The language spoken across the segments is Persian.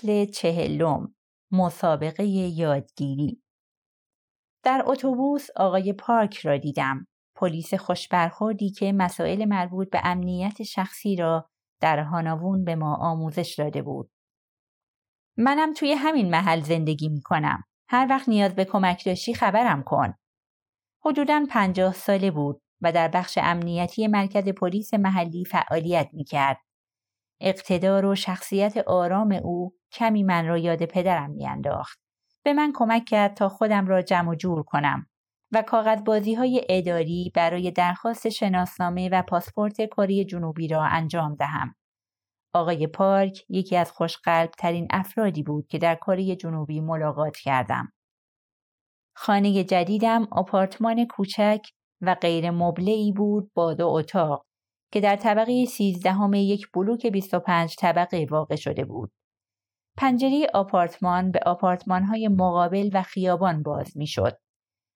فصل چهلم مسابقه یادگیری. در اتوبوس آقای پارک را دیدم. پلیس خوشبرخوردی که مسائل مربوط به امنیت شخصی را در هاناوون به ما آموزش داده بود. منم توی همین محل زندگی می کنم. هر وقت نیاز به کمک داشتی خبرم کن. حدوداً پنجاه ساله بود و در بخش امنیتی مرکز پلیس محلی فعالیت می کرد. اقتدار و شخصیت آرام او کمی من را یاد پدرم میانداخت. به من کمک کرد تا خودم را جمع و جور کنم و کاغذبازی های اداری برای درخواست شناسنامه و پاسپورت کره جنوبی را انجام دهم. آقای پارک یکی از خوشقلب ترین افرادی بود که در کره جنوبی ملاقات کردم. خانه جدیدم آپارتمان کوچک و غیر ای بود با دو اتاق که در طبقه سیزدهم یک بلوک 25 طبقه واقع شده بود. پنجره آپارتمان به آپارتمان های مقابل و خیابان باز می شد.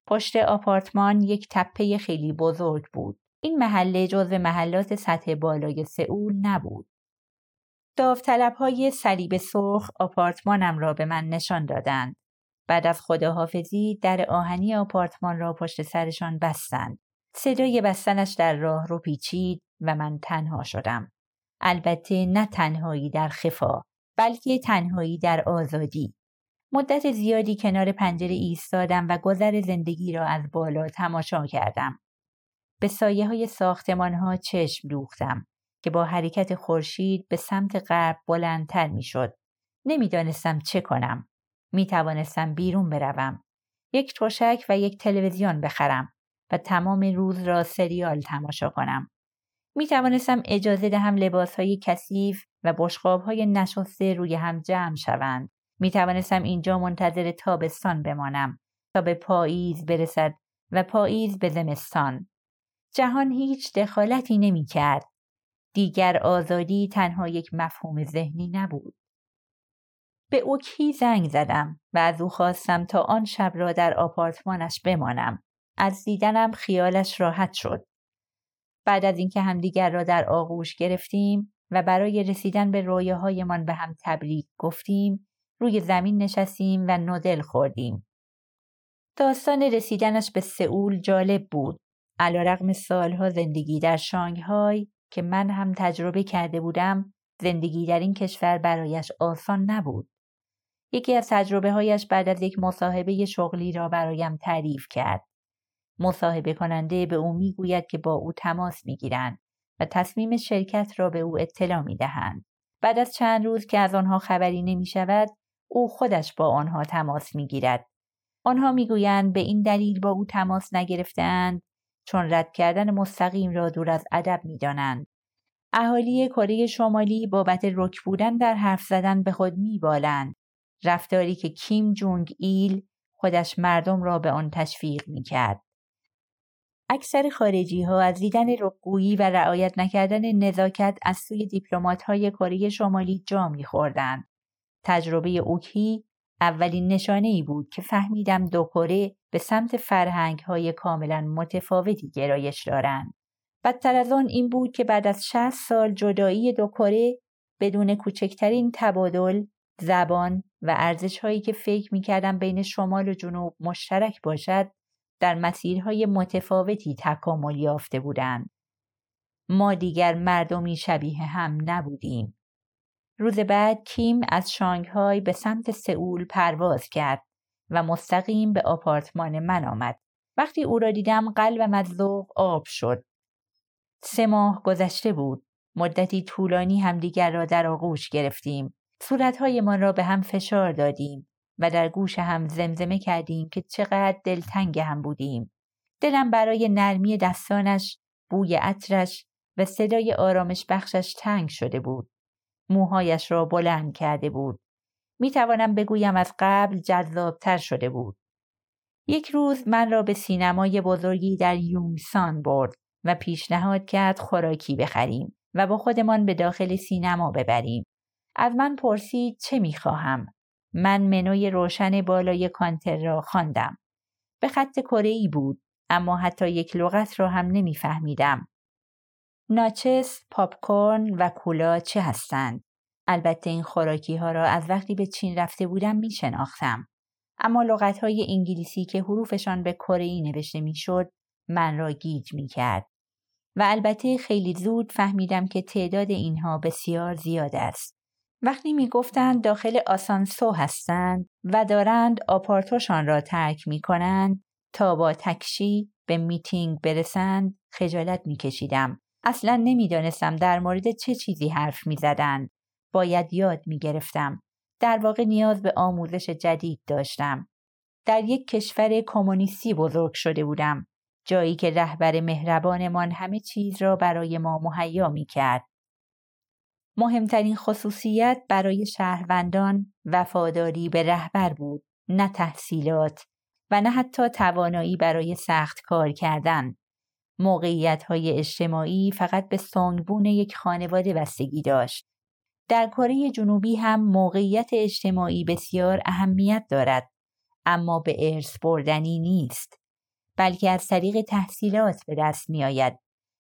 پشت آپارتمان یک تپه خیلی بزرگ بود. این محله جزو محلات سطح بالای سئول نبود. داوطلب های صلیب سرخ آپارتمانم را به من نشان دادند. بعد از خداحافظی در آهنی آپارتمان را پشت سرشان بستند. صدای بستنش در راه رو پیچید و من تنها شدم. البته نه تنهایی در خفا بلکه تنهایی در آزادی. مدت زیادی کنار پنجره ایستادم و گذر زندگی را از بالا تماشا کردم. به سایه های ساختمان ها چشم دوختم که با حرکت خورشید به سمت غرب بلندتر می‌شد. نمی‌دانستم چه کنم. می توانستم بیرون بروم. یک تشک و یک تلویزیون بخرم و تمام روز را سریال تماشا کنم. می توانستم اجازه دهم لباس های کثیف و بشقاب های نشسته روی هم جمع شوند. می توانستم اینجا منتظر تابستان بمانم تا به پاییز برسد و پاییز به زمستان. جهان هیچ دخالتی نمی کرد. دیگر آزادی تنها یک مفهوم ذهنی نبود. به اوکی زنگ زدم و از او خواستم تا آن شب را در آپارتمانش بمانم. از دیدنم خیالش راحت شد. بعد از اینکه همدیگر را در آغوش گرفتیم و برای رسیدن به رویاهایمان به هم تبریک گفتیم روی زمین نشستیم و نودل خوردیم. داستان رسیدنش به سئول جالب بود. علیرغم سالها زندگی در شانگهای که من هم تجربه کرده بودم زندگی در این کشور برایش آسان نبود. یکی از تجربه هایش بعد از یک مصاحبه شغلی را برایم تعریف کرد. مصاحبه کننده به او می‌گوید که با او تماس می‌گیرند و تصمیم شرکت را به او اطلاع می دهند. بعد از چند روز که از آنها خبری نمی شود، او خودش با آنها تماس می گیرد. آنها می‌گویند به این دلیل با او تماس نگرفتند چون رد کردن مستقیم را دور از ادب می دانند. اهالی کره شمالی بابت رک بودن در حرف زدن به خود می بالند. رفتاری که کیم جونگ ایل خودش مردم را به آن تشویق می کرد. اکثر خارجی ها از دیدن رکگویی و رعایت نکردن نزاکت از سوی دیپلمات های کره شمالی جا میخوردند. تجربه اوکی اولین نشانه ای بود که فهمیدم دو کره به سمت فرهنگ های کاملا متفاوتی گرایش دارند. بدتر از آن این بود که بعد از 60 سال جدایی دو کره بدون کوچکترین تبادل زبان و ارزش هایی که فکر می کردم بین شمال و جنوب مشترک باشد در مسیرهای متفاوتی تکامل یافته بودند. ما دیگر مردمی شبیه هم نبودیم. روز بعد کیم از شانگهای به سمت سئول پرواز کرد و مستقیم به آپارتمان من آمد. وقتی او را دیدم قلبم از ذوق آب شد. سه ماه گذشته بود. مدتی طولانی همدیگر را در آغوش گرفتیم. صورتهایمان را به هم فشار دادیم و در گوش هم زمزمه کردیم که چقدر دلتنگ هم بودیم. دلم برای نرمی دستانش، بوی عطرش و صدای آرامش بخشش تنگ شده بود. موهایش را بلند کرده بود. می توانم بگویم از قبل جذابتر شده بود. یک روز من را به سینمای بزرگی در یونگسان برد و پیشنهاد کرد خوراکی بخریم و با خودمان به داخل سینما ببریم. از من پرسید چه می خواهم. من منوی روشن بالای کانتر را خواندم. به خط کره بود اما حتی یک لغت را هم نمیفهمیدم. ناچس، پاپکورن و کولا چه هستند؟ البته این خوراکی ها را از وقتی به چین رفته بودم می شناختم. اما لغت های انگلیسی که حروفشان به کره نوشته می‌شد من را گیج می کرد. و البته خیلی زود فهمیدم که تعداد اینها بسیار زیاد است. وقتی می گفتند داخل آسانسو هستند و دارند آپارتوشان را ترک می کنند تا با تکشی به میتینگ برسند خجالت می کشیدم. اصلا نمی‌دانستم در مورد چه چیزی حرف می زدند. باید یاد می گرفتم. در واقع نیاز به آموزش جدید داشتم. در یک کشور کمونیستی بزرگ شده بودم. جایی که رهبر مهربانمان همه چیز را برای ما مهیا می کرد. مهمترین خصوصیت برای شهروندان وفاداری به رهبر بود نه تحصیلات و نه حتی توانایی برای سخت کار کردن. موقعیت های اجتماعی فقط به سانگبون یک خانواده بستگی داشت. در کره جنوبی هم موقعیت اجتماعی بسیار اهمیت دارد اما به ارث بردنی نیست بلکه از طریق تحصیلات به دست می آید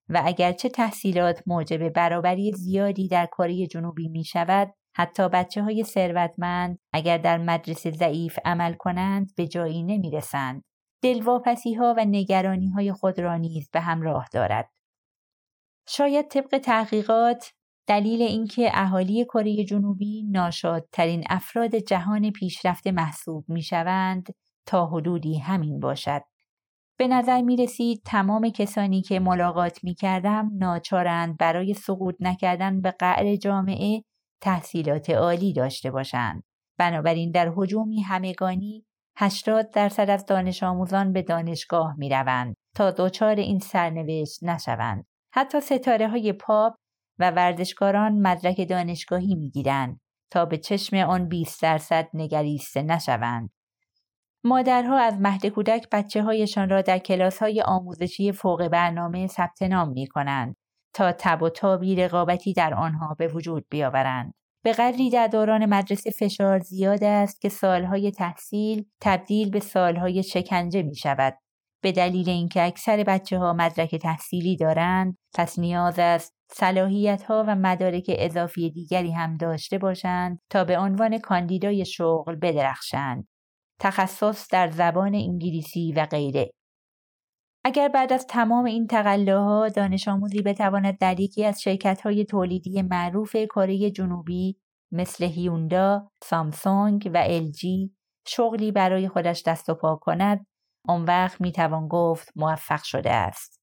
و اگرچه تحصیلات موجب برابری زیادی در کره جنوبی می شود حتی بچه های ثروتمند اگر در مدرسه ضعیف عمل کنند به جایی نمی رسند. دلواپسی ها و نگرانی های خود را نیز به همراه دارد. شاید طبق تحقیقات دلیل اینکه اهالی کره جنوبی ناشادترین افراد جهان پیشرفته محسوب می شوند تا حدودی همین باشد. به نظر می رسید تمام کسانی که ملاقات می کردم ناچارند برای سقوط نکردن به قعر جامعه تحصیلات عالی داشته باشند. بنابراین در حجومی همگانی 80 درصد از دانش آموزان به دانشگاه می روند تا دچار این سرنوشت نشوند. حتی ستاره های پاپ و ورزشکاران مدرک دانشگاهی می گیرند تا به چشم آن 20 درصد نگریسته نشوند. مادرها از مهد کودک بچه هایشان را در کلاس های آموزشی فوق برنامه ثبت نام می کنند تا تب و تابی رقابتی در آنها به وجود بیاورند. به قدری در دوران مدرسه فشار زیاد است که سالهای تحصیل تبدیل به سالهای شکنجه می شود. به دلیل اینکه اکثر بچه ها مدرک تحصیلی دارند پس نیاز است صلاحیت ها و مدارک اضافی دیگری هم داشته باشند تا به عنوان کاندیدای شغل بدرخشند. تخصص در زبان انگلیسی و غیره. اگر بعد از تمام این تقلاها دانش آموزی بتواند در یکی از شرکت های تولیدی معروف کره جنوبی مثل هیوندا، سامسونگ و الژی شغلی برای خودش دست و پا کند، آن وقت می توان گفت موفق شده است.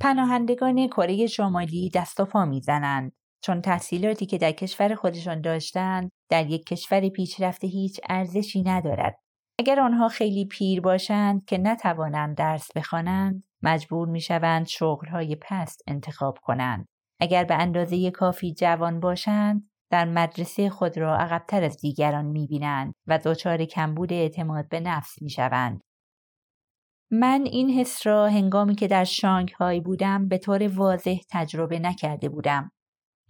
پناهندگان کره شمالی دست و پا می‌زنند چون تحصیلاتی که در کشور خودشان داشتند در یک کشور پیشرفته هیچ ارزشی ندارد. اگر آنها خیلی پیر باشند که نتوانند درس بخوانند مجبور می‌شوند شغلهای پست انتخاب کنند. اگر به اندازه کافی جوان باشند در مدرسه خود را عقبتر از دیگران می‌بینند و دچار کمبود اعتماد به نفس می‌شوند. من این حس را هنگامی که در شانگهای بودم به طور واضح تجربه نکرده بودم.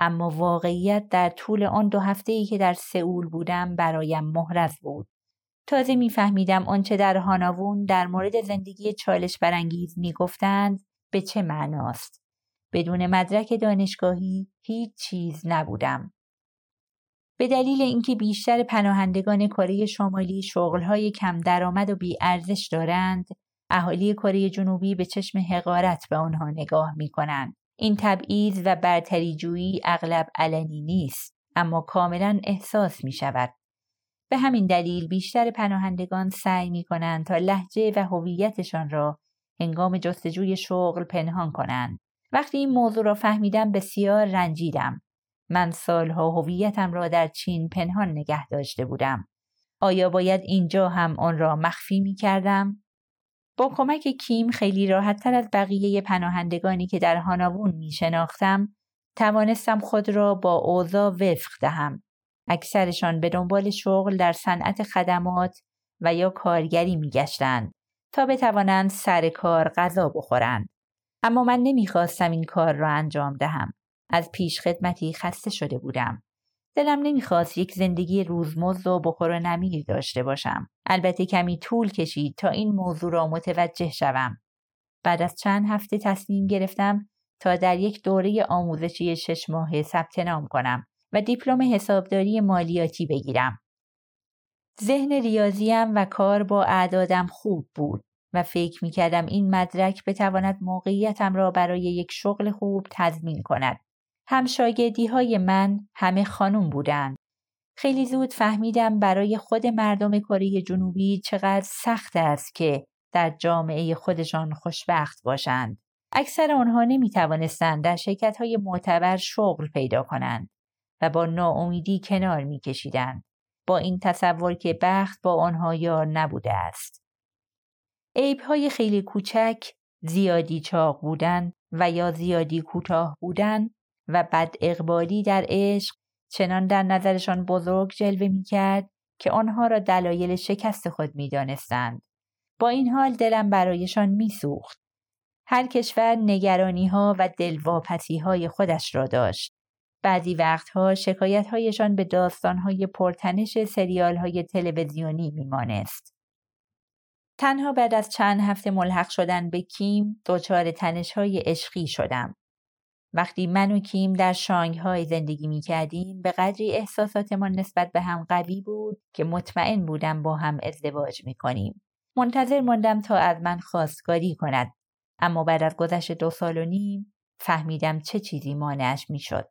اما واقعیت در طول آن دو هفته ای که در سئول بودم برایم محرز بود. تازه میفهمیدم آنچه در هاناوون در مورد زندگی چالش برانگیز می‌گفتند به چه معناست. بدون مدرک دانشگاهی هیچ چیز نبودم. به دلیل اینکه بیشتر پناهندگان کره شمالی شغلهای کم درآمد و ارزش دارند، اهالی کره جنوبی به چشم حقارت به آنها نگاه می کنند. این تبعیض و برتری جویی اغلب علنی نیست اما کاملا احساس می شود. به همین دلیل بیشتر پناهندگان سعی می کنند تا لحجه و هویتشان را هنگام جستجوی شغل پنهان کنند. وقتی این موضوع را فهمیدم بسیار رنجیدم. من سالها هویتم را در چین پنهان نگه داشته بودم. آیا باید اینجا هم آن را مخفی می کردم؟ با کمک کیم خیلی راحتتر از بقیه پناهندگانی که در هاناوون می شناختم توانستم خود را با اوضاع وفق دهم. اکثرشان به دنبال شغل در صنعت خدمات و یا کارگری می گشتند تا بتوانند سر کار غذا بخورند. اما من نمی‌خواستم این کار را انجام دهم. از پیش خدمتی خسته شده بودم. دلم نمی‌خواست یک زندگی روزمزد و بخور و نمیر داشته باشم. البته کمی طول کشید تا این موضوع را متوجه شوم. بعد از چند هفته تصمیم گرفتم تا در یک دوره آموزشی شش ماه ثبت نام کنم و دیپلم حسابداری مالیاتی بگیرم. ذهن ریاضیم و کار با اعدادم خوب بود و فکر می کردم این مدرک بتواند موقعیتم را برای یک شغل خوب تضمین کند. همشاگردی های من همه خانم بودند. خیلی زود فهمیدم برای خود مردم کره جنوبی چقدر سخت است که در جامعه خودشان خوشبخت باشند. اکثر آنها نمی توانستند در شرکت های معتبر شغل پیدا کنند و با ناامیدی کنار می کشیدند. با این تصور که بخت با آنها یار نبوده است. های خیلی کوچک، زیادی چاق بودن و یا زیادی کوتاه بودن و بد اقبالی در عشق چنان در نظرشان بزرگ جلوه می کرد که آنها را دلایل شکست خود می دانستند. با این حال دلم برایشان می سوخت. هر کشور نگرانی ها و دلواپسی های خودش را داشت. بعضی وقتها شکایت هایشان به داستان های پرتنش سریال های تلویزیونی میمانست. تنها بعد از چند هفته ملحق شدن به کیم دچار تنش های عشقی شدم. وقتی من و کیم در شانگهای زندگی می کردیم به قدری احساساتمان نسبت به هم قوی بود که مطمئن بودم با هم ازدواج می کنیم. منتظر ماندم تا از من خواستگاری کند اما بعد از گذشت دو سال و نیم فهمیدم چه چیزی مانعش می شد.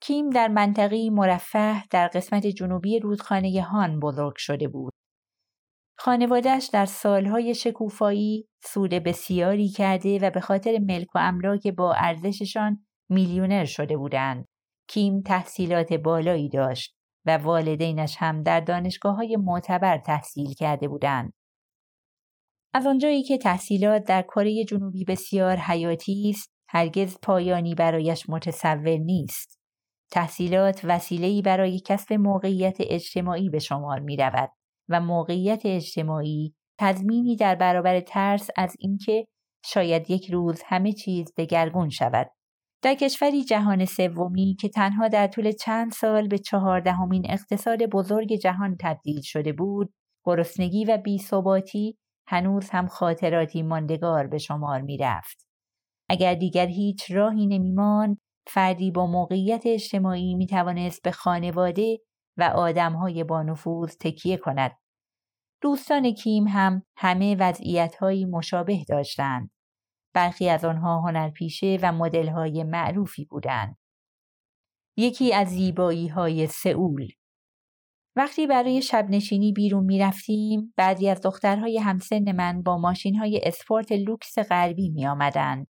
کیم در منطقی مرفه در قسمت جنوبی رودخانه هان بزرگ شده بود. خانوادهش در سالهای شکوفایی سود بسیاری کرده و به خاطر ملک و املاک با ارزششان میلیونر شده بودند. کیم تحصیلات بالایی داشت و والدینش هم در دانشگاه های معتبر تحصیل کرده بودند. از آنجایی که تحصیلات در کره جنوبی بسیار حیاتی است، هرگز پایانی برایش متصور نیست. تحصیلات وسیله‌ای برای کسب موقعیت اجتماعی به شمار می رود و موقعیت اجتماعی تضمینی در برابر ترس از اینکه شاید یک روز همه چیز دگرگون شود. در کشوری جهان سومی که تنها در طول چند سال به چهاردهمین اقتصاد بزرگ جهان تبدیل شده بود، گرسنگی و بیثباتی هنوز هم خاطراتی ماندگار به شمار می رفت. اگر دیگر هیچ راهی نمیماند فردی با موقعیت اجتماعی می توانست به خانواده و آدمهای با نفوذ تکیه کند. دوستان کیم هم همه وضعیتهایی مشابه داشتند. برخی از آنها هنرپیشه و مدلهای معروفی بودند. یکی از زیبایی های سئول وقتی برای شب نشینی بیرون می رفتیم، بعضی از دخترهای همسن من با ماشین های اسپورت لوکس غربی می آمدند.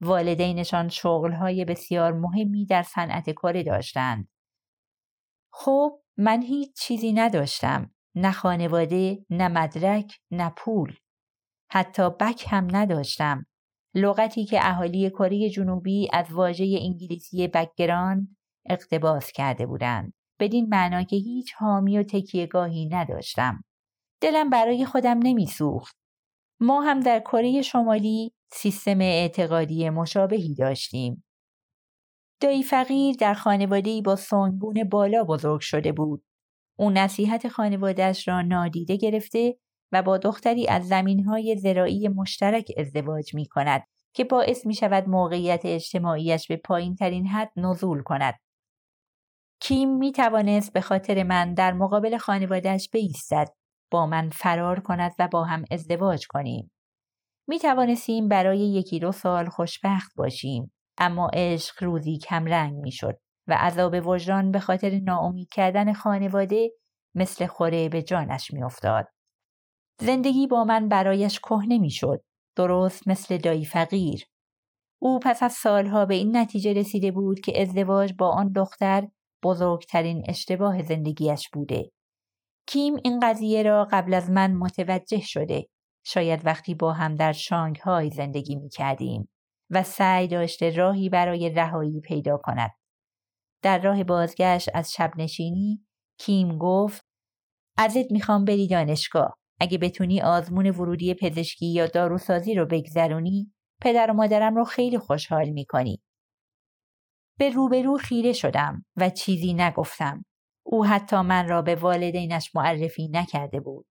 والدینشان شغلهای بسیار مهمی در صنعت کره داشتند. خب من هیچ چیزی نداشتم. نه خانواده، نه مدرک، نه پول. حتی back هم نداشتم. لغتی که اهالی کره جنوبی از واژه انگلیسی background اقتباس کرده بودند. بدین معنا که هیچ حامی و تکیهگاهی نداشتم. دلم برای خودم نمیسوخت. ما هم در کره شمالی سیستم اعتقادی مشابهی داشتیم. دایی فقیر در خانوادهی با سنگبون بالا بزرگ شده بود. او نصیحت خانوادهش را نادیده گرفته و با دختری از زمینهای زراعی مشترک ازدواج می کند که باعث می شود موقعیت اجتماعیش به پایین ترین حد نزول کند. کیم می توانست به خاطر من در مقابل خانوادهش بیستد با من فرار کند و با هم ازدواج کنیم. می توانستیم برای یکی دو سال خوشبخت باشیم اما عشق روزی کم رنگ می شد و عذاب وجدان به خاطر ناامید کردن خانواده مثل خوره به جانش می افتاد. زندگی با من برایش کهنه می شد. درست مثل دایی فقیر. او پس از سالها به این نتیجه رسیده بود که ازدواج با آن دختر بزرگترین اشتباه زندگیش بوده. کیم این قضیه را قبل از من متوجه شده. شاید وقتی با هم در شانگ های زندگی می کردیم و سعی داشته راهی برای رهایی پیدا کند. در راه بازگشت از شب نشینی کیم گفت ازت می‌خوام بری دانشگاه. اگه بتونی آزمون ورودی پزشکی یا داروسازی رو بگذرونی پدر و مادرم رو خیلی خوشحال می‌کنی. به روبرو خیره شدم و چیزی نگفتم. او حتی من را به والدینش معرفی نکرده بود.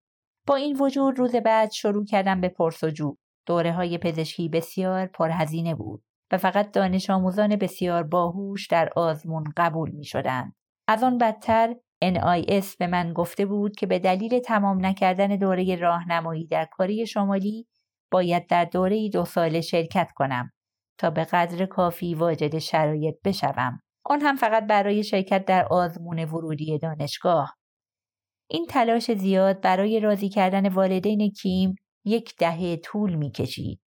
با این وجود روز بعد شروع کردم به پرسجو. دوره های پزشکی بسیار پرهزینه بود. و فقط دانش آموزان بسیار باهوش در آزمون قبول می شدند. از آن بدتر NIS به من گفته بود که به دلیل تمام نکردن دوره راهنمایی در کره شمالی باید در دوره دو ساله شرکت کنم تا به قدر کافی واجد شرایط بشوم. آن هم فقط برای شرکت در آزمون ورودی دانشگاه. این تلاش زیاد برای راضی کردن والدین کیم یک دهه طول می کشید.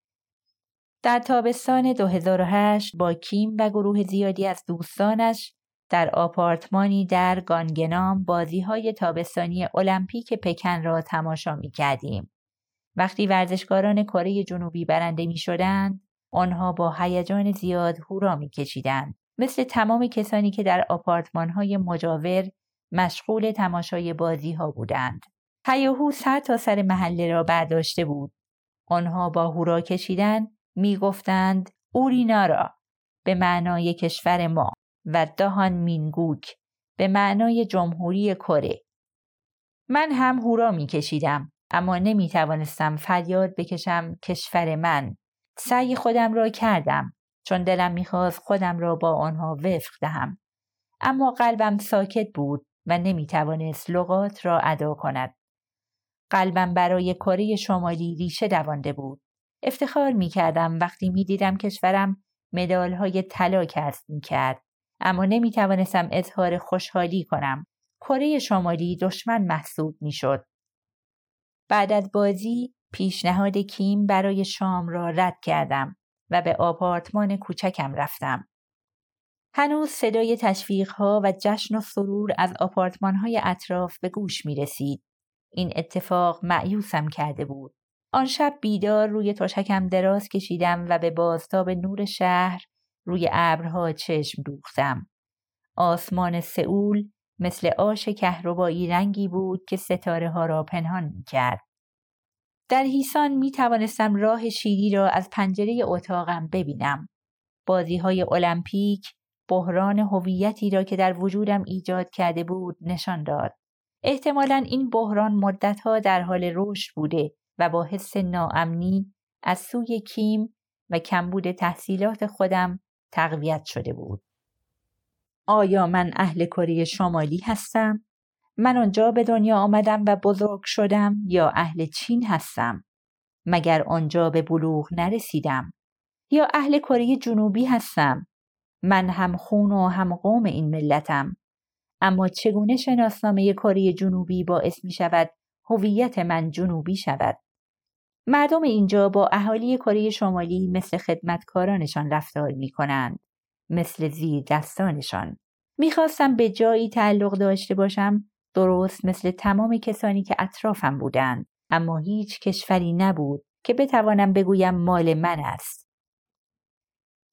در تابستان 2008 با کیم و گروه زیادی از دوستانش در آپارتمانی در گانگنام بازی های تابستانی المپیک پکن را تماشا می کردیم. وقتی ورزشکاران کره جنوبی برنده می شدند، آنها با هیجان زیاد هورا می کشیدند. مثل تمام کسانی که در آپارتمان های مجاور مشغول تماشای بازی ها بودند. هیاهو سر تا سر محله را برداشته بود. آنها با هورا کشیدن می گفتند اورینارا به معنای کشور ما و دهان مینگوک به معنای جمهوری کره. من هم هورا می کشیدم اما نمی توانستم فریاد بکشم کشور من. سعی خودم را کردم چون دلم می‌خواست خودم را با آنها وفق دهم. اما قلبم ساکت بود و نمی توانست لغات را ادا کند. قلبم برای کره شمالی ریشه دوانده بود. افتخار می کردم وقتی می دیدم کشورم مدال های طلا کسب می کرد. اما نمی توانستم اظهار خوشحالی کنم. کره شمالی دشمن محسوب می شد. بعد از بازی پیشنهاد کیم برای شام را رد کردم و به آپارتمان کوچکم رفتم. هنوز صدای ها و جشن و سرور از های اطراف به گوش می رسید. این اتفاق معیوسم کرده بود. آن شب بیدار روی تشکم دراز کشیدم و به بازتاب نور شهر روی ابرها چشم دوختم. آسمان سئول مثل آش کهربایی رنگی بود که ستاره ها را پنهان می کرد. در هیسان می توانستم راه شیری را از پنجره اتاقم ببینم. بازی های المپیک بحران هویتی را که در وجودم ایجاد کرده بود نشان داد. احتمالا این بحران مدتها در حال رشد بوده و با حس ناامنی از سوی کیم و کمبود تحصیلات خودم تقویت شده بود. آیا من اهل کره شمالی هستم؟ من آنجا به دنیا آمدم و بزرگ شدم یا اهل چین هستم؟ مگر آنجا به بلوغ نرسیدم؟ یا اهل کره جنوبی هستم؟ من هم خون و هم قوم این ملتم. اما چگونه شناسنامه کره جنوبی باعث می شود هویت من جنوبی شود؟ مردم اینجا با اهالی کره شمالی مثل خدمتکارانشان رفتار می کنند. مثل زیر دستانشان. می‌خواستم به جایی تعلق داشته باشم درست مثل تمام کسانی که اطرافم بودند اما هیچ کشوری نبود که بتوانم بگویم مال من است.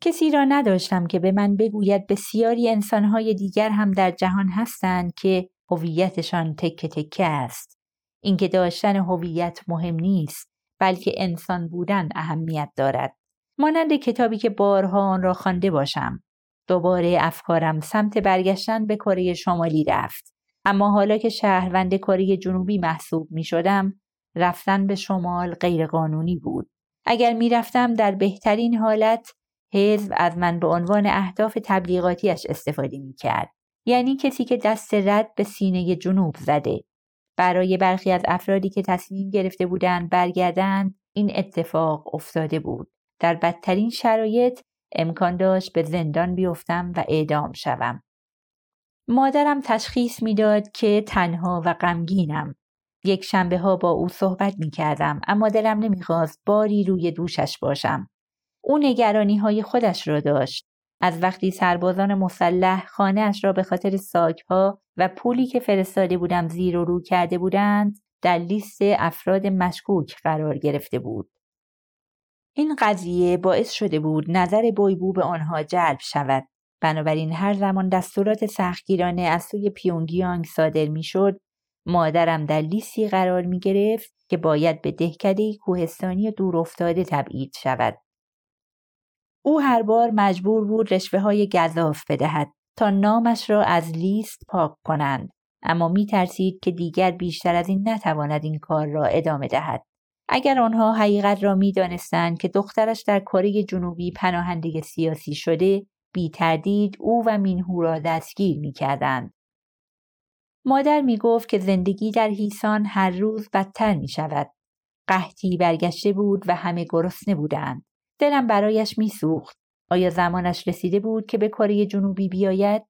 کسی را نداشتم که به من بگوید بسیاری انسانهای دیگر هم در جهان هستند که هویتشان تکه تکه است. اینکه داشتن هویت مهم نیست بلکه انسان بودن اهمیت دارد. مانند کتابی که بارها آن را خوانده باشم. دوباره افکارم سمت برگشتن به کره شمالی رفت. اما حالا که شهروند کره جنوبی محسوب می شدم، رفتن به شمال غیرقانونی بود. اگر می رفتم در بهترین حالت حزب از من به عنوان اهداف تبلیغاتیش استفاده می کرد. یعنی کسی که دست رد به سینه جنوب زده. برای برخی از افرادی که تصمیم گرفته بودند برگردند این اتفاق افتاده بود. در بدترین شرایط امکان داشت به زندان بیفتم و اعدام شوم. مادرم تشخیص می‌داد که تنها و غمگینم. یک شنبه ها با او صحبت می کردم اما دلم نمی‌خواست باری روی دوشش باشم. او نگرانی های خودش را داشت. از وقتی سربازان مسلح خانهاش را به خاطر ساکها و پولی که فرستاده بودم زیر و رو کرده بودند در لیست افراد مشکوک قرار گرفته بود. این قضیه باعث شده بود نظر بویبو به آنها جلب شود. بنابراین هر زمان دستورات سختگیرانه از سوی پیونگیانگ صادر می‌شد مادرم در لیستی قرار می گرفت که باید به دهکده کوهستانی دور افتاده تبعید شود. او هر بار مجبور بود رشوه های گذاف بدهد تا نامش را از لیست پاک کنند اما می ترسید که دیگر بیشتر از این نتواند این کار را ادامه دهد اگر آنها حقیقت را می دانستند که دخترش در کره جنوبی پناهنده سیاسی شده بی تردید او و مینهو را دستگیر می کردند. مادر می گفت که زندگی در هیسان هر روز بدتر می شود. قحطی برگشته بود و همه گرسنه بودند. دلم برایش می سوخت. آیا زمانش رسیده بود که به کره جنوبی بیاید؟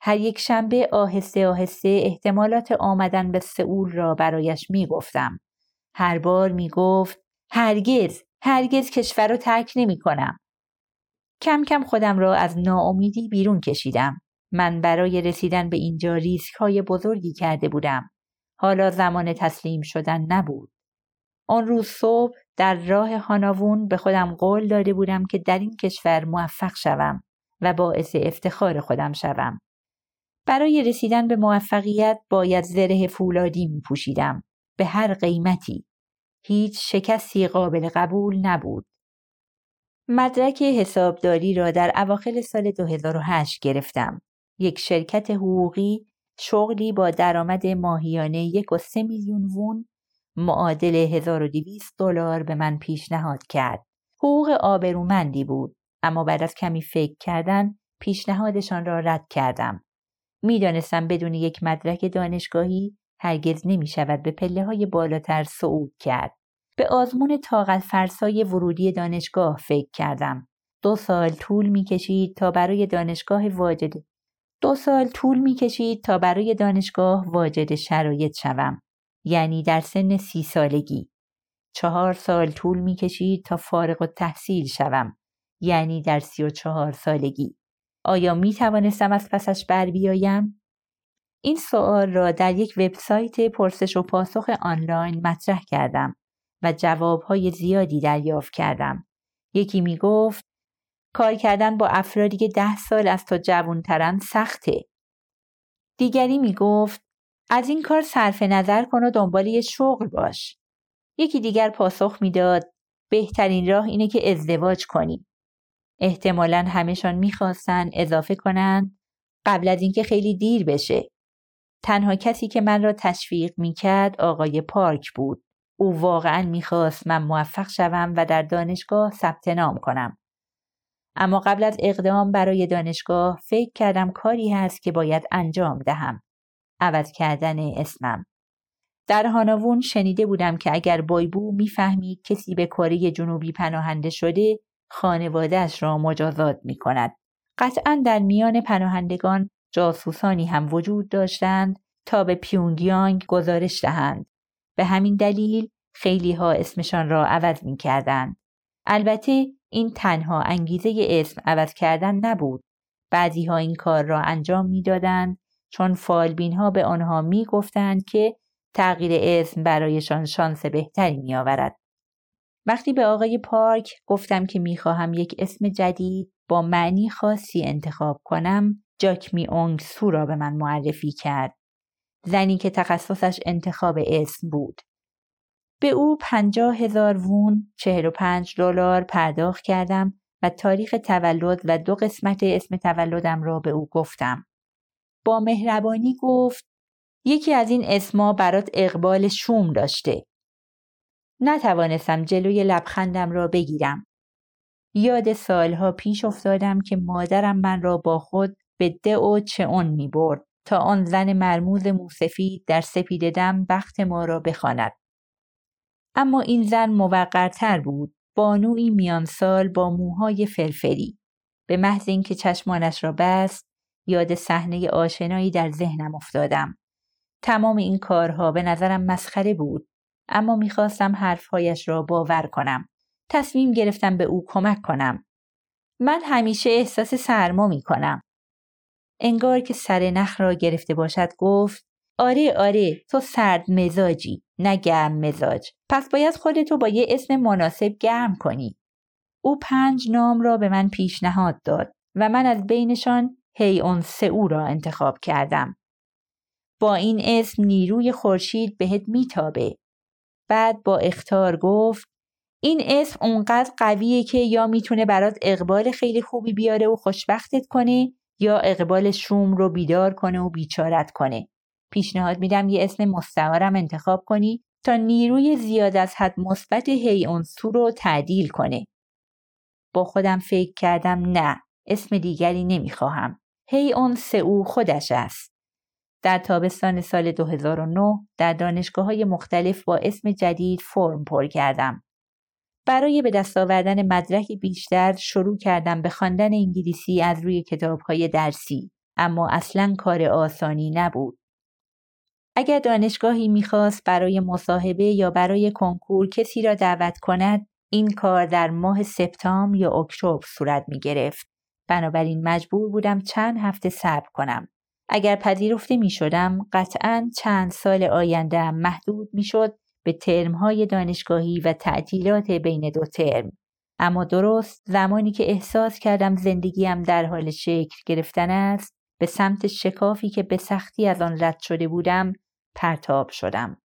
هر یک شنبه آهسته آهسته احتمالات آمدن به سئول را برایش می گفتم. هر بار می گفت هرگز هرگز کشور را ترک نمی کنم. کم کم خودم را از ناامیدی بیرون کشیدم. من برای رسیدن به اینجا ریسک های بزرگی کرده بودم. حالا زمان تسلیم شدن نبود. آن روز صبح در راه هاناوون به خودم قول داده بودم که در این کشور موفق شوم و باعث افتخار خودم شوم. برای رسیدن به موفقیت باید زره فولادی می پوشیدم. به هر قیمتی. هیچ شکستی قابل قبول نبود. مدرک حسابداری را در اواخر سال 2008 گرفتم. یک شرکت حقوقی شغلی با درآمد ماهیانه یک و سه میلیون وون معادل 1200 دلار به من پیشنهاد کرد. حقوق آبرومندی بود اما بعد از کمی فکر کردن پیشنهادشان را رد کردم. می‌دانستم بدون یک مدرک دانشگاهی هرگز نمی شود به پله های بالاتر صعود کرد. به آزمون طاقت فرسای ورودی دانشگاه فکر کردم. دو سال طول می کشید تا برای دانشگاه واجد دو سال طول می کشید تا برای دانشگاه واجد شرایط شوم. یعنی در سن سی سالگی. چهار سال طول می کشید تا فارغ و تحصیل شوم. یعنی در سی و چهار سالگی. آیا می توانستم از پسش بر بیایم؟ این سوال را در یک وبسایت پرسش و پاسخ آنلاین مطرح کردم و جوابهای زیادی دریافت کردم. یکی می گفت کار کردن با افرادی که ده سال از تو جوانترن سخته. دیگری می گفت از این کار صرف نظر کن و دنبال یه شغل باش. یکی دیگر پاسخ می‌داد بهترین راه اینه که ازدواج کنی. احتمالا همشان می‌خواستن اضافه کنند قبل از اینکه خیلی دیر بشه. تنها کسی که من را تشویق می‌کرد آقای پارک بود. او واقعا می‌خواست من موفق شوم و در دانشگاه ثبت نام کنم. اما قبل از اقدام برای دانشگاه فکر کردم کاری هست که باید انجام دهم. عوض کردن اسمم. در هاناوون شنیده بودم که اگر بایبو می‌فهمید کسی به کره جنوبی پناهنده شده خانوادهش را مجازات می کند. قطعا در میان پناهندگان جاسوسانی هم وجود داشتند تا به پیونگیانگ گزارش دهند. به همین دلیل خیلی ها اسمشان را عوض می کردند. البته این تنها انگیزه اسم عوض کردن نبود. بعضی ها این کار را انجام می‌دادند چون فالبین ها به آنها می گفتند که تغییر اسم برایشان شانس بهتری می آورد. وقتی به آقای پارک گفتم که می خواهم یک اسم جدید با معنی خاصی انتخاب کنم جاکمی اونگ سو را به من معرفی کرد. زنی که تخصصش انتخاب اسم بود. به او پنجاه هزار وون چهل و پنج دلار پرداخت کردم و تاریخ تولد و دو قسمت اسم تولدم را به او گفتم. با مهربانی گفت یکی از این اسما برات اقبال شوم داشته. نتوانستم جلوی لبخندم را بگیرم. یاد سالها پیش افتادم که مادرم من را با خود به ده و چه اون می برد تا آن زن مرموز موسفید در سپید دم بخت ما را بخواند. اما این زن موقرتر بود بانوی میان سال با موهای فرفری به محض اینکه چشمانش را بست یاد صحنه آشنایی در ذهنم افتادم. تمام این کارها به نظرم مسخره بود اما می‌خواستم حرفهایش را باور کنم. تصمیم گرفتم به او کمک کنم. من همیشه احساس سرما می کنم. انگار که سر نخ را گرفته باشد گفت آره آره تو سرد مزاجی نه گرم مزاج پس باید خودتو با یه اسم مناسب گرم کنی. او پنج نام را به من پیشنهاد داد و من از بینشان هی اون سئو را انتخاب کردم. با این اسم نیروی خورشید بهت میتابه. بعد با اختار گفت این اسم اونقدر قویه که یا می‌تونه برات اقبال خیلی خوبی بیاره و خوشبختت کنه یا اقبال شوم رو بیدار کنه و بیچارت کنه. پیشنهاد میدم یه اسم مستعارم انتخاب کنی تا نیروی زیاد از حد مثبت هی سو رو تعدیل کنه. با خودم فکر کردم نه اسم دیگری نمی‌خواهم. هی اون او خودش است. در تابستان سال 2009 در دانشگاه های مختلف با اسم جدید فرم پر کردم. برای به دست آوردن مدرک بیشتر شروع کردم به خواندن انگلیسی از روی کتاب های درسی اما اصلا کار آسانی نبود. اگر دانشگاهی می‌خواست برای مصاحبه یا برای کنکور کسی را دعوت کند این کار در ماه سپتامبر یا اکتبر صورت می گرفت. بنابراین مجبور بودم چند هفته صبر کنم. اگر پذیرفته می شدم قطعا چند سال آینده محدود می شد به ترمهای دانشگاهی و تعطیلات بین دو ترم. اما درست زمانی که احساس کردم زندگیم در حال شکل گرفتن است به سمت شکافی که به سختی از آن رد شده بودم پرتاب شدم.